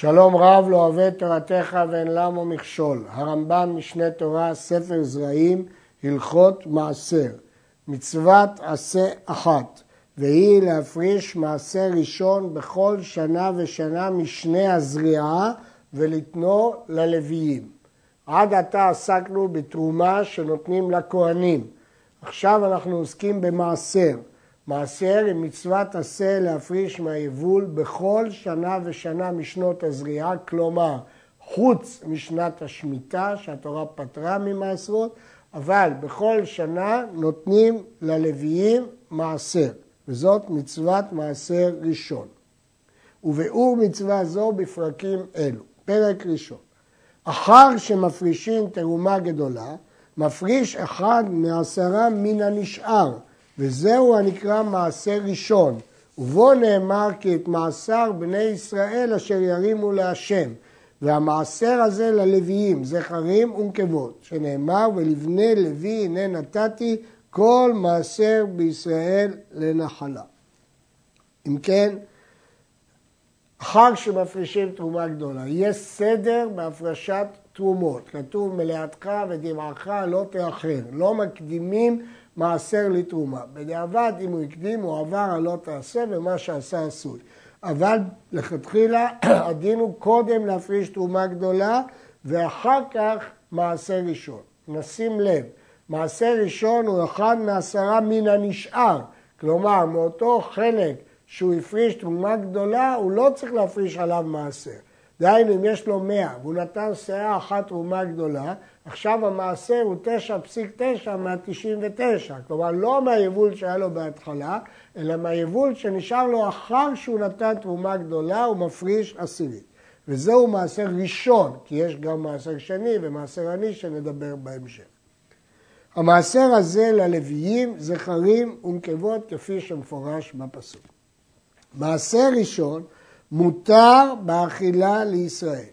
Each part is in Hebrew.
שלום רב לא אוהב תורתך ואין למו מכשול. הרמב"ם משנה תורה, ספר זרעים, הלכות מעשר. מצוות עשה אחת, והיא להפריש מעשר ראשון בכל שנה ושנה משנה הזריעה ולתנו ללוויים. עד עתה עסקנו בתרומה שנותנים לכהנים. עכשיו אנחנו עוסקים במעשר. מעשר עם מצוות עשה להפריש מהיבול בכל שנה ושנה משנות הזריעה, כלומר חוץ משנת השמיטה שהתורה פטרה ממעשרות, אבל בכל שנה נותנים ללוויים מעשר, וזאת מצוות מעשר ראשון. וביאור מצווה זו בפרקים אלו. פרק ראשון. אחר שמפרישים תרומה גדולה, מפריש אחד מעשרה מן הנשאר, וזהו הנקרא מעשר ראשון, ובו נאמר כי את מעשר בני ישראל אשר ירימו להשם, והמעשר הזה ללוויים, זכרים ונקבות, שנאמר ולבני לוי הנה נתתי כל מעשר בישראל לנחלה. אם כן, אחר שמפרישים תרומה גדולה, יש סדר בהפרשת תרומות. כתוב מלאתך ודמעך לא תאחר, לא מקדימים מעשר לתרומה. בדיעבד, אם הוא הקדים, הוא עבר על לא תעשה, ומה שעשה עשוי. אבל לכתחילה הדין הוא קודם להפריש תרומה גדולה, ואחר כך מעשר ראשון. נשים לב, מעשר ראשון הוא אחד מעשרה מן הנשאר. כלומר, מאותו חלק שהוא הפריש תרומה גדולה, הוא לא צריך להפריש עליו מעשר. דהיינו, אם יש לו 100 והוא נתן שאה אחת תרומה גדולה, עכשיו המעשר הוא 9.9 מה-99, כלומר לא מהיבול שהיה לו בהתחלה, אלא מהיבול שנשאר לו אחר שהוא נתן תרומה גדולה, הוא מפריש עשירית. וזהו מעשר ראשון, כי יש גם מעשר שני ומעשר עני שנדבר בהמשך. המעשר הזה ללוויים, זכרים ונקבות כפי שמפורש בפסוק. מעשר ראשון מותר באכילה לישראל.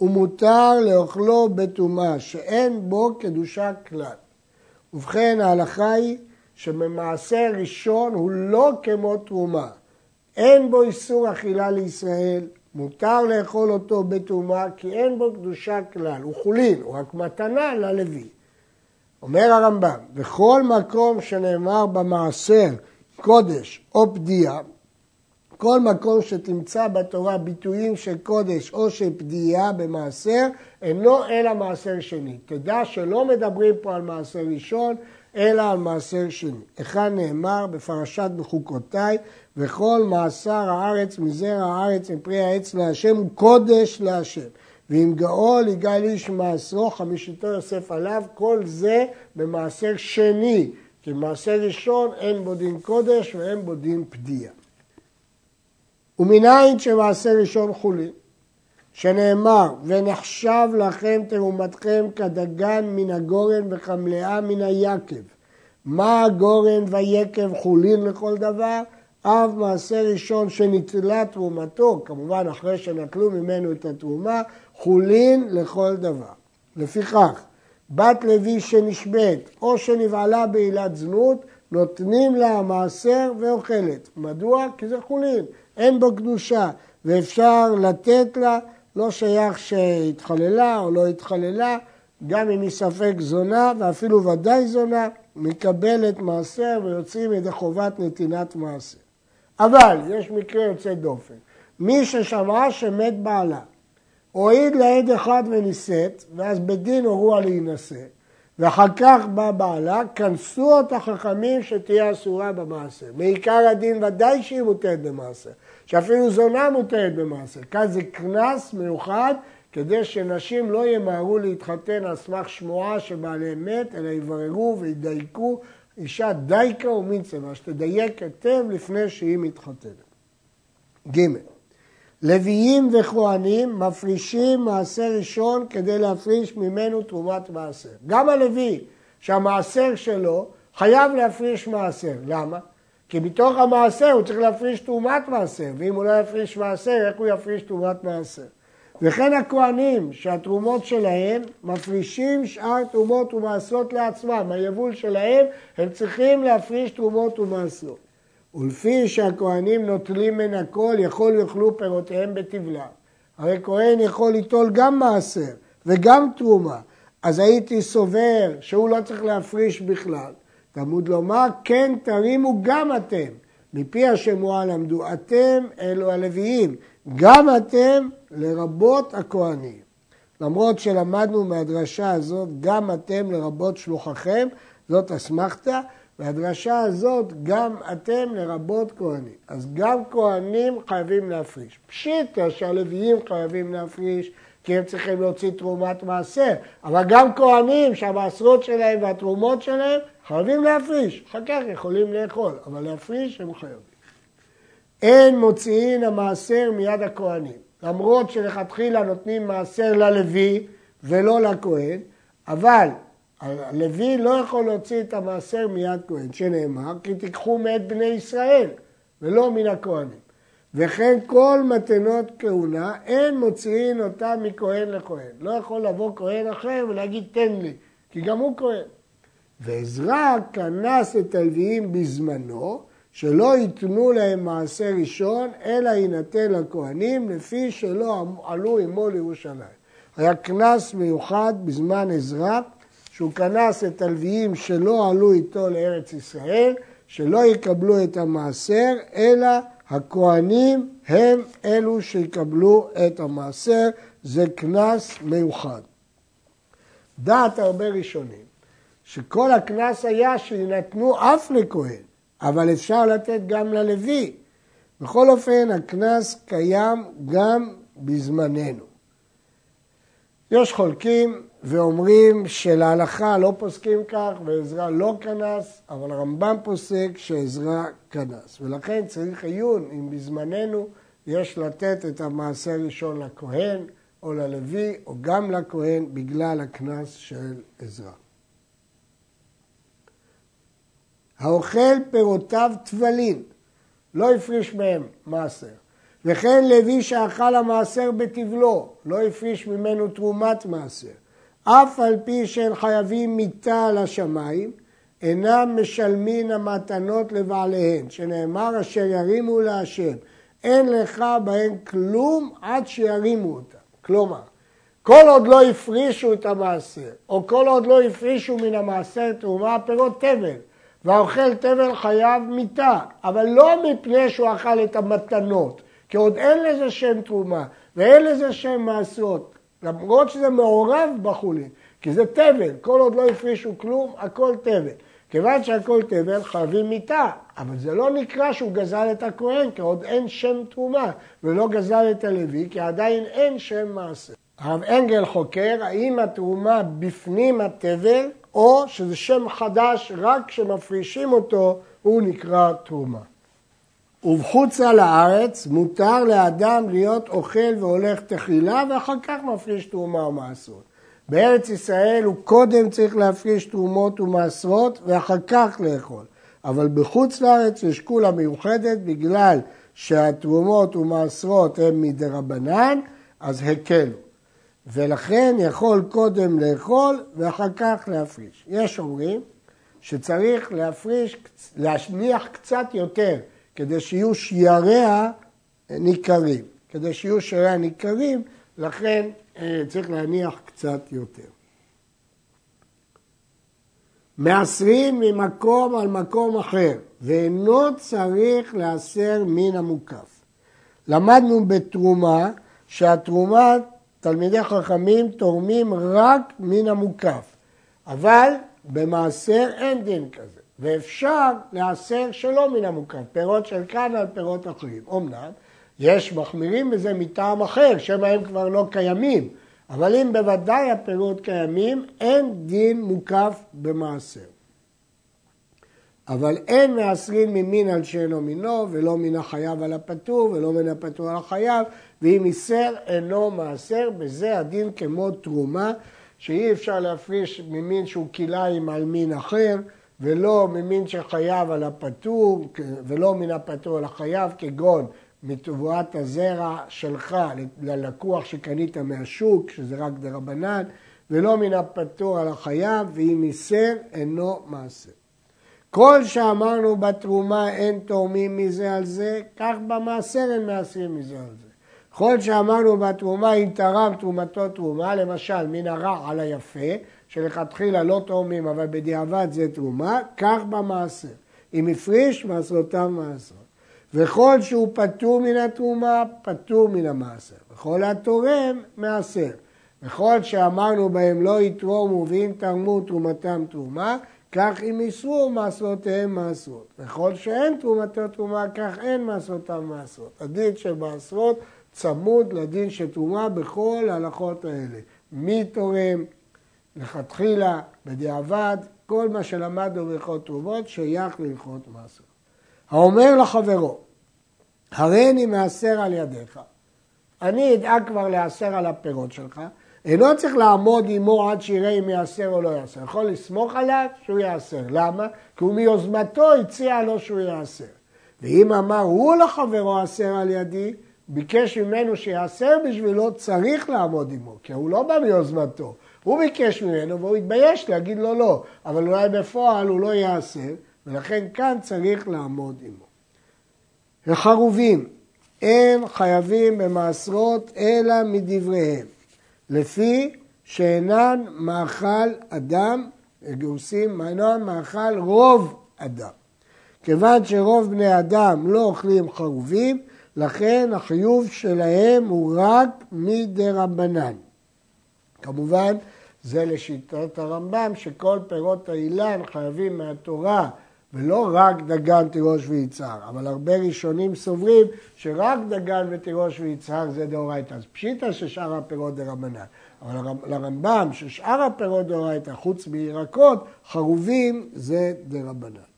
ומותר לאוכלו בטומאה, שאין בו קדושה כלל. ובכן, ההלכה היא שבמעשר ראשון הוא לא כמו תרומה. אין בו איסור אכילה לישראל, מותר לאכול אותו בטומאה, כי אין בו קדושה כלל. הוא חולין, הוא רק מתנה ללוי. אומר הרמב"ם, בכל מקום שנאמר במעשר קודש או פדיעה, כל מקום שתמצא בתורה ביטויים של קודש או של פדיעה במעשר, אינו אלא מעשר שני. תדע שלא מדברים פה על מעשר ראשון, אלא על מעשר שני. היכן נאמר בפרשת בחוקותיי, וכל מעשר הארץ מזרע הארץ מפרי העץ להשם הוא קודש להשם. ואם גאול יגאל איש מעשרו, חמישיתו יוסף עליו, כל זה במעשר שני. כי מעשר ראשון אין בו דין קודש ואין בו דין פדיעה. ומנין שמעשה ראשון חולין, שנאמר, ונחשב לכם תרומתכם כדגן מן הגורן וכמלאה מן היקב. מה הגורן ויקב חולין לכל דבר? אב מעשה ראשון שנטלה תרומתו, כמובן אחרי שנטלו ממנו את התרומה, חולין לכל דבר. לפיכך, בת לוי שנשבית או שנבעלה בעילת זנות, נותנים לה מעשר ואוכלת. מדוע? כי זה חולין. אין בו קדושה, ואפשר לתת לה, לא שייך שהתחללה או לא התחללה, גם אם היא ספק זונה, ואפילו ודאי זונה, מקבלת מעשר ויוצאים ידי חובת נתינת מעשר. אבל יש מקרה יוצא דופן. מי ששמעה שמת בעלה, הועיד לעד אחד ונישאת, ואז בדין הורו על להינשא, ואחר כך בא בעלה, כנסו אותה חכמים שתהיה אסורה במעשר. מעיקר הדין ודאי שהיא מותרת במעשר. שאפילו זונה מותרת במעשר. כאן זה קנס מיוחד כדי שנשים לא ימהרו להתחתן על סמך שמועה שבעליהם מת, אלא יבררו וידייקו אישה דייקה ומיצבה, שתדייק היטב לפני שהיא מתחתנת. ג. לוויים וכהנים מפרישים מעשר ראשון כדי להפריש ממנו תרומת מעשר. גם הלוי, שהמעשר שלו חייב להפריש מעשר. למה? כי מתוך המעשר הוא צריך להפריש תרומת מעשר, ואם הוא לא יפריש מעשר, איך הוא יפריש תרומת מעשר? וכן הכהנים, שהתרומות שלהם מפרישים שאר תרומות ומעשרות לעצמם, היבול שלהם, הם צריכים להפריש תרומות ומעשרות. ולפי שהכהנים נוטלים מן הכל, יכול יאכלו פירותיהם בטבלה. הרי כהן יכול ליטול גם מעשר וגם תרומה, אז הייתי סובר שהוא לא צריך להפריש בכלל. תלמוד לומר, כן תרימו גם אתם. מפי השמועה למדו, אתם אלו הלוויים, גם אתם לרבות הכהנים. למרות שלמדנו מהדרשה הזאת, גם אתם לרבות שלוחכם, זאת אסמכתה, והדרשה הזאת, גם אתם לרבות כהנים. אז גם כהנים חייבים להפריש. פשיטה שהלוויים חייבים להפריש, כי הם צריכים להוציא תרומת מעשר, אבל גם כהנים שהמעשרות שלהם והתרומות שלהם חייבים להפריש, אחר כך יכולים לאכול, אבל להפריש הם חייבים. אין מוציאין המעשר מיד הכהנים, למרות שלכתחילה נותנים מעשר ללוי ולא לכהן, אבל הלוי לא יכול להוציא את המעשר מיד כהן, שנאמר, כי תיקחו מאת בני ישראל ולא מן הכהנים. וכן כל מתנות כהונה, אין מוציאין אותה מכהן לכהן. לא יכול לבוא כהן אחר ולהגיד תן לי, כי גם הוא כהן. ועזרא כנס את הלוויים בזמנו, שלא ייתנו להם מעשה ראשון, אלא יינתן לכהנים, לפי שלא עלו עמו לירושלים. היה קנס מיוחד בזמן עזרא, שהוא כנס את הלוויים שלא עלו איתו לארץ ישראל, שלא יקבלו את המעשר, אלא הכהנים הם אלו שיקבלו את המעשר, זה קנס מיוחד. דעת הרבה ראשונים, שכל הקנס היה שיינתנו אף לכהן, אבל אפשר לתת גם ללוי. בכל אופן, הקנס קיים גם בזמננו. יש חולקים ואומרים שלהלכה לא פוסקים כך ועזרא לא קנס, אבל הרמב"ם פוסק שעזרא קנס. ולכן צריך עיון אם בזמננו יש לתת את המעשה הראשון לכהן או ללוי או גם לכהן בגלל הקנס של עזרא. האוכל פירותיו טבלין, לא הפריש מהם מעשר. וכן לוי שאכל המעשר בטבלו, לא הפריש ממנו תרומת מעשר. אף על פי שהם חייבים מיתה על השמיים, אינם משלמים המתנות לבעליהן, שנאמר אשר ירימו להשם, אין לך בהן כלום עד שירימו אותם. כלומר, כל עוד לא הפרישו את המעשר, או כל עוד לא הפרישו מן המעשר תרומה, פירות תבל, והאוכל תבל חייב מיתה, אבל לא מפני שהוא אכל את המתנות, כי עוד אין לזה שם תרומה ואין לזה שם מעשרות, למרות שזה מעורב בחולין, כי זה תבל, כל עוד לא הפרישו כלום, הכל תבל. כיוון שהכל תבל חייבים מיתה, אבל זה לא נקרא שהוא גזל את הכהן, כי עוד אין שם תרומה, ולא גזל את הלוי, כי עדיין אין שם מעשה. הרב אנגל חוקר האם התרומה בפנים התבל, או שזה שם חדש, רק כשמפרישים אותו, הוא נקרא תרומה. ובחוצה לארץ מותר לאדם להיות אוכל והולך תחילה ואחר כך מפריש תרומה ומעשרות. בארץ ישראל הוא קודם צריך להפריש תרומות ומעשרות ואחר כך לאכול. אבל בחוץ לארץ יש כולה מיוחדת בגלל שהתרומות ומעשרות הן מדרבנן, אז הקלו. ולכן יכול קודם לאכול ואחר כך להפריש. יש אומרים שצריך להפריש, להשניח קצת יותר כדי שיהיו שייריה ניכרים. כדי שיהיו שייריה ניכרים, לכן אה, צריך להניח קצת יותר. מעשרים ממקום על מקום אחר, ואינו צריך להסר מן המוקף. למדנו בתרומה שהתרומה, תלמידי חכמים תורמים רק מן המוקף, אבל במעשר אין דין כזה. ואפשר להסר שלא מן המוקף, פירות של כאן על פירות אחרים. אמנם, יש מחמירים בזה מטעם אחר, שמא הם כבר לא קיימים, אבל אם בוודאי הפירות קיימים, אין דין מוקף במעשר. אבל אין מעשרים ממין על שאינו מינו, ולא מן החייב על הפטור, ולא מן הפטור על החייב, ואם איסר אינו מעשר, בזה הדין כמו תרומה, שאי אפשר להפריש ממין שהוא כלאיים על מין אחר, ולא ממין שחייב על הפטור, ולא מן הפטור על החייב, כגון מתבואת הזרע שלך ללקוח שקנית מהשוק, שזה רק דרבנן, ולא מן הפטור על החייב, ואם איסר אינו מעשר. כל שאמרנו בתרומה אין תורמים מזה על זה, כך במעשר אין מעשרים מזה על זה. כל שאמרנו בתרומה אם תרם תרומתו תרומה, למשל מן הרע על היפה, שלכתחילה לא תורמים אבל בדיעבד זה תרומה, כך במעשר. אם הפריש, מעשרותיו מעשרות. וכל שהוא פטור מן התרומה, פטור מן המעשר. וכל התורם, מעשר. וכל שאמרנו בהם לא יתרומו ואם תרמו תרומתם תרומה, כך אם איסרו מעשרותיהם מעשרות. וכל שאין תרומתו תרומה, כך אין מעשרותיו מעשרות. הדין של מעשרות צמוד לדין של תרומה בכל ההלכות האלה. מי תורם, לכתחילה, בדיעבד, כל מה שלמדנו בהלכות תרומות שייך להלכות מעשרות. האומר לחברו, הריני מעשר על ידיך, אני אדאג כבר להעשר על הפירות שלך, אינו צריך לעמוד עמו עד שיראה אם יעשר או לא יעשר. יכול לסמוך עליו שהוא יעשר. למה? כי הוא מיוזמתו הציע לו שהוא יעשר. ואם אמר הוא לחברו עשר על ידי, ביקש ממנו שיעשר בשבילו, צריך לעמוד עמו, כי הוא לא בא מיוזמתו. הוא ביקש ממנו והוא התבייש להגיד לו לא, אבל אולי בפועל הוא לא יעשר, ולכן כאן צריך לעמוד עמו. וחרובים, הם חייבים במעשרות אלא מדבריהם. לפי שאינן מאכל אדם, גאוסים, אינן מאכל רוב אדם. כיוון שרוב בני אדם לא אוכלים חרובים, לכן החיוב שלהם הוא רק מדי רבנן. כמובן, זה לשיטת הרמב"ם, שכל פירות האילן חייבים מהתורה ולא רק דגן, תירוש ויצהר, אבל הרבה ראשונים סוברים שרק דגן ותירוש ויצהר זה דאורייתא. אז פשיטא ששאר הפירות דרבנן. אבל לרמב"ם ששאר הפירות דאורייתא, חוץ מירקות, חרובים זה דרבנן.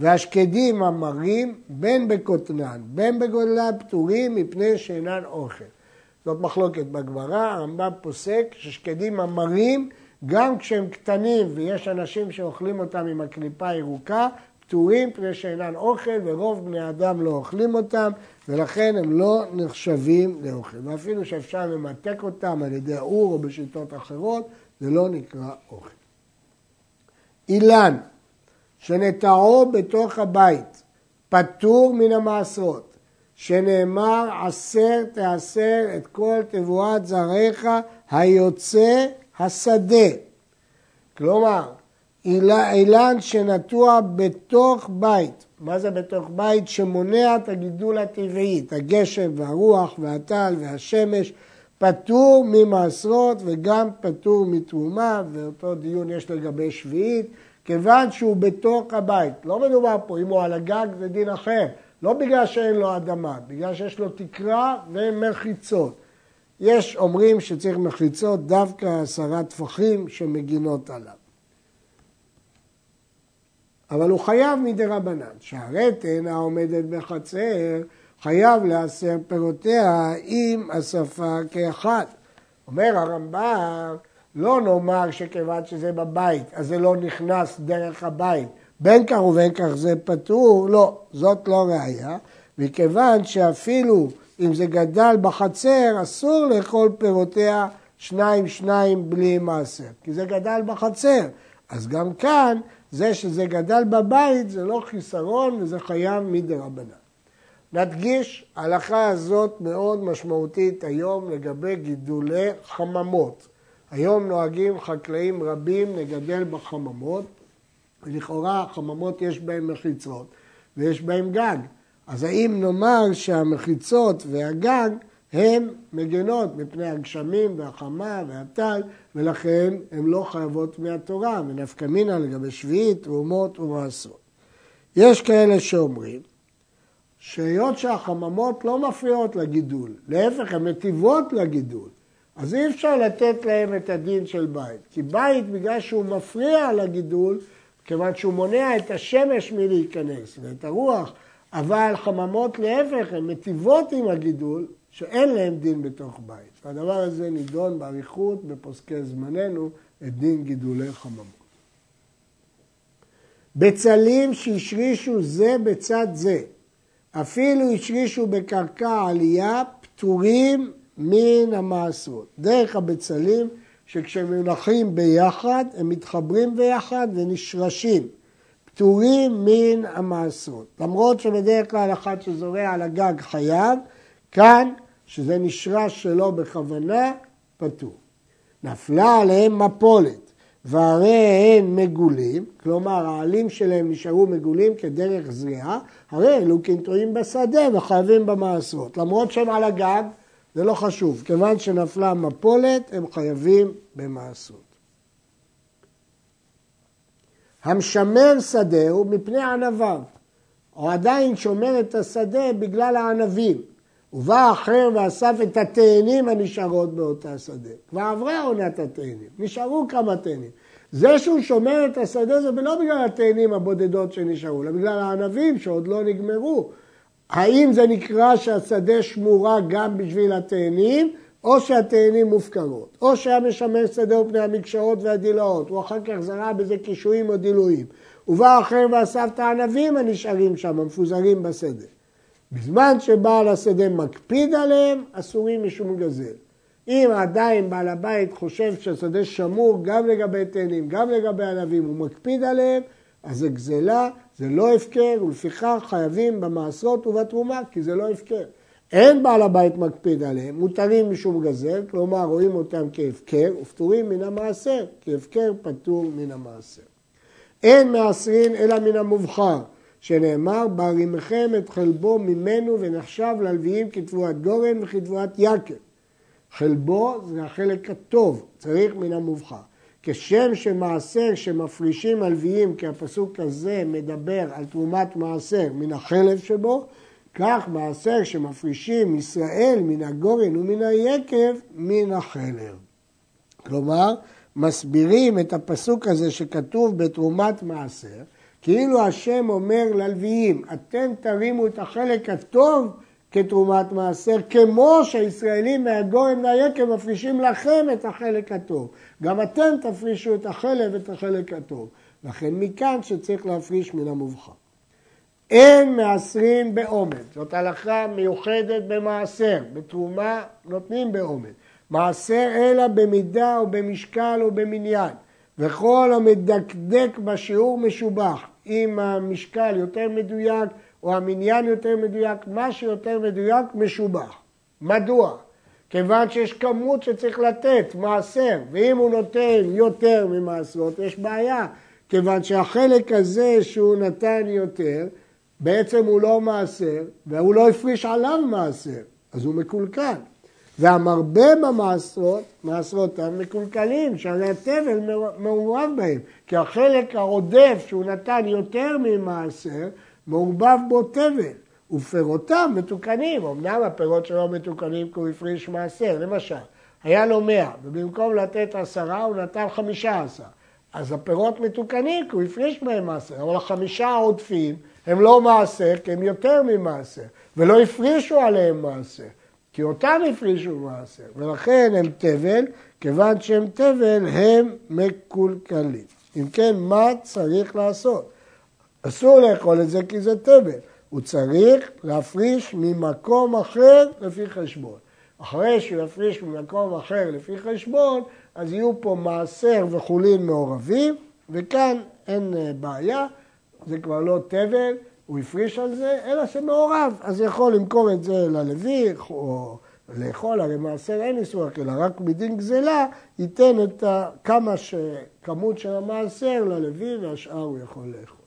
והשקדים המרים בין בקוטנן, בין בגודלן פטורים מפני שאינן אוכל. זאת מחלוקת בגמרא, הרמב"ם פוסק ששקדים המרים, גם כשהם קטנים ויש אנשים שאוכלים אותם עם הקליפה הירוקה, פטורים פני שאינן אוכל ורוב בני אדם לא אוכלים אותם ולכן הם לא נחשבים לאוכל. ואפילו שאפשר למתק אותם על ידי האור או בשיטות אחרות, זה לא נקרא אוכל. אילן, שנטעו בתוך הבית, פטור מן המעשרות, שנאמר עשר תעשר את כל תבואת זרעיך היוצא השדה. כלומר, אילן שנטוע בתוך בית. מה זה בתוך בית? שמונע את הגידול הטבעי, את הגשם והרוח והטל והשמש, פטור ממעשרות וגם פטור מתרומה, ואותו דיון יש לגבי שביעית, כיוון שהוא בתוך הבית. לא מדובר פה, אם הוא על הגג זה דין אחר, לא בגלל שאין לו אדמה, בגלל שיש לו תקרה ומחיצות. יש אומרים שצריך מחיצות דווקא עשרה טפחים שמגינות עליו. אבל הוא חייב מדי רבנן, שהרתן העומדת בחצר חייב לעשר פירותיה עם השפה כאחד. אומר הרמב"ם, לא נאמר שכיוון שזה בבית, אז זה לא נכנס דרך הבית. בין כך ובין כך זה פטור, לא, זאת לא ראייה, מכיוון שאפילו אם זה גדל בחצר, אסור לאכול פירותיה שניים שניים בלי מעשר, כי זה גדל בחצר. אז גם כאן זה שזה גדל בבית זה לא חיסרון וזה חייב מדי רבנן. נדגיש, ההלכה הזאת מאוד משמעותית היום לגבי גידולי חממות. היום נוהגים חקלאים רבים לגדל בחממות, ולכאורה החממות יש בהן מחיצות ויש בהן גג. אז האם נאמר שהמחיצות והגג הן מגנות מפני הגשמים והחמה והטל, ולכן הן לא חייבות מהתורה, ונפקא מינא לגבי שביעית, תרומות ומעשרות. יש כאלה שאומרים שהיות שהחממות לא מפריעות לגידול, להפך, הן מטיבות לגידול, אז אי אפשר לתת להם את הדין של בית. כי בית, בגלל שהוא מפריע לגידול, כיוון שהוא מונע את השמש מלהיכנס ואת הרוח, אבל חממות להפך, הן מטיבות עם הגידול, שאין להם דין בתוך בית. והדבר הזה נידון באריכות בפוסקי זמננו את דין גידולי חממות. בצלים שהשרישו זה בצד זה, אפילו השרישו בקרקע עלייה, פטורים מן המעשרות. דרך הבצלים שכשהם מונחים ביחד, הם מתחברים ביחד ונשרשים. פטורים מן המעשרות. למרות שבדרך כלל אחד שזורע על הגג חייב, כאן שזה נשרש שלא בכוונה, פטור. נפלה עליהם מפולת, והרי הן מגולים, כלומר העלים שלהם נשארו מגולים כדרך זריעה, הרי אלו קנטועים בשדה וחייבים במעשרות. למרות שהם על הגג, זה לא חשוב, כיוון שנפלה מפולת, הם חייבים במעשרות. המשמר שדהו מפני ענביו. הוא עדיין שומר את השדה בגלל הענבים. ובא אחר ואסף את התאנים הנשארות באותה שדה. כבר עברה עונת התאנים, נשארו כמה תאנים. זה שהוא שומר את השדה זה לא בגלל התאנים הבודדות שנשארו, אלא בגלל הענבים שעוד לא נגמרו. האם זה נקרא שהשדה שמורה גם בשביל התאנים, או שהתאנים מופקרות, או שהיה משמר שדה ופני המקשרות והדילאות, הוא אחר כך זרע בזה קישואים או דילויים. ובא אחר ואסף את הענבים הנשארים שם, המפוזרים בשדה. בזמן שבעל השדה מקפיד עליהם, אסורים משום גזל. אם עדיין בעל הבית חושב שהשדה שמור גם לגבי תאנים, גם לגבי ענבים, הוא מקפיד עליהם, אז זה גזלה, זה לא הפקר, ולפיכך חייבים במעשרות ובתרומה, כי זה לא הפקר. אין בעל הבית מקפיד עליהם, מותרים משום גזל, כלומר רואים אותם כהפקר, ופטורים מן המעשר, כי הפקר פטור מן המעשר. אין מעשרין אלא מן המובחר, שנאמר, בערימכם את חלבו ממנו ונחשב ללוויים כתבואת גורן וכתבואת יקר. חלבו זה החלק הטוב, צריך מן המובחר. כשם שמעשר שמפרישים הלוויים, כי הפסוק הזה מדבר על תרומת מעשר מן החלב שבו, כך מעשר שמפרישים ישראל מן הגורן ומן היקב מן החלב. כלומר, מסבירים את הפסוק הזה שכתוב בתרומת מעשר, כאילו השם אומר ללוויים, אתם תרימו את החלק הטוב כתרומת מעשר, כמו שהישראלים מהגורן והיקב מפרישים לכם את החלק הטוב. גם אתם תפרישו את החלב ואת החלק הטוב. לכן מכאן שצריך להפריש מן המובחר. אין מעשרים בעומד, זאת הלכה מיוחדת במעשר, בתרומה נותנים בעומד. מעשר אלא במידה או במשקל או במניין, וכל המדקדק בשיעור משובח, אם המשקל יותר מדויק או המניין יותר מדויק, מה שיותר מדויק משובח. מדוע? כיוון שיש כמות שצריך לתת, מעשר, ואם הוא נותן יותר ממעשרות, יש בעיה, כיוון שהחלק הזה שהוא נתן יותר, בעצם הוא לא מעשר, והוא לא הפריש עליו מעשר, אז הוא מקולקל. והמרבה במעשרות, מעשרותיו מקולקלים, שהרי התבל מעורב בהם, כי החלק העודף שהוא נתן יותר ממעשר, מעורבב בו תבל, ופירותיו מתוקנים, אמנם הפירות שלו מתוקנים כי הוא הפריש מעשר, למשל, היה לו מאה, ובמקום לתת עשרה הוא נתן חמישה עשר, אז הפירות מתוקנים כי הוא הפריש מהם מעשר, אבל החמישה העודפים הם לא מעשר כי הם יותר ממעשר, ולא הפרישו עליהם מעשר. כי אותם הפרישו מעשר, ולכן הם תבל, כיוון שהם תבל הם מקולקלים. אם כן, מה צריך לעשות? אסור לאכול את זה כי זה תבל. הוא צריך להפריש ממקום אחר לפי חשבון. אחרי שהוא יפריש ממקום אחר לפי חשבון, אז יהיו פה מעשר וחולין מעורבים, וכאן אין אה, בעיה, זה כבר לא תבל, הוא הפריש על זה, אלא שמעורב, אז יכול למכור את זה ללוי או לאכול, הרי מעשר אין איסור אכילה, רק מדין גזלה ייתן את כמה ש... כמות של המעשר ללוי והשאר הוא יכול לאכול.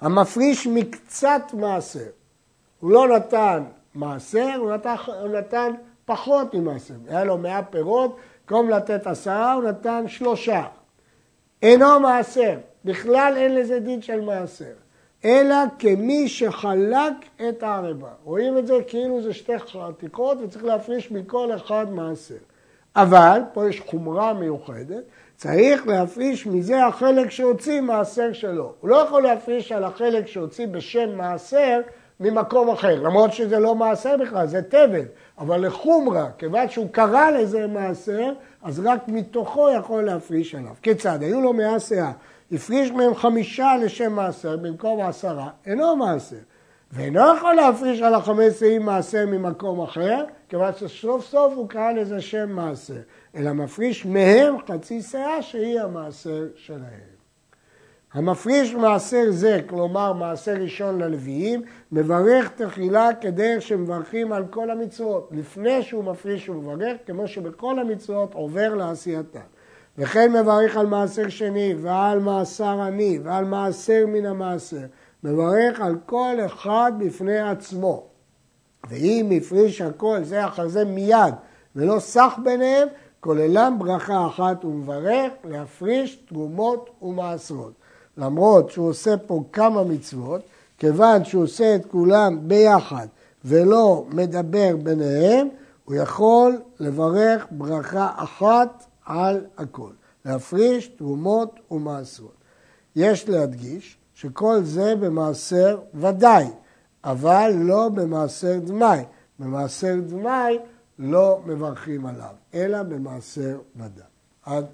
המפריש מקצת מעשר, הוא לא נתן מעשר, הוא נתן, הוא נתן פחות ממעשר. היה לו מאה פירות, במקום לתת עשרה הוא נתן שלושה. אינו מעשר, בכלל אין לזה דין של מעשר, אלא כמי שחלק את הערבה. רואים את זה כאילו זה שתי חתיכות וצריך להפריש מכל אחד מעשר. אבל, פה יש חומרה מיוחדת, צריך להפריש מזה החלק שהוציא מעשר שלו. הוא לא יכול להפריש על החלק שהוציא בשם מעשר ממקום אחר, למרות שזה לא מעשר בכלל, זה תבל, אבל לחומרה, כיוון שהוא קרא לזה מעשר, אז רק מתוכו יכול להפריש עליו. כיצד? היו לו מאה שאה, הפריש מהם חמישה לשם מעשר במקום עשרה, אינו מעשר. ואינו יכול להפריש על החמש שאים מעשר ממקום אחר, כיוון שסוף סוף הוא קרא לזה שם מעשר, אלא מפריש מהם חצי שאה שהיא המעשר שלהם. המפריש מעשר זה, כלומר מעשר ראשון ללוויים, מברך תחילה כדרך שמברכים על כל המצוות. לפני שהוא מפריש הוא מברך, כמו שבכל המצוות עובר לעשייתה. וכן מברך על מעשר שני ועל מעשר עני ועל מעשר מן המעשר. מברך על כל אחד בפני עצמו. ואם הפריש הכל זה אחר זה מיד ולא סח ביניהם, כוללם ברכה אחת ומברך להפריש תרומות ומעשרות. למרות שהוא עושה פה כמה מצוות, כיוון שהוא עושה את כולם ביחד ולא מדבר ביניהם, הוא יכול לברך ברכה אחת על הכל, להפריש תרומות ומעשרות. יש להדגיש שכל זה במעשר ודאי, אבל לא במעשר דמאי. במעשר דמאי לא מברכים עליו, אלא במעשר ודאי. עד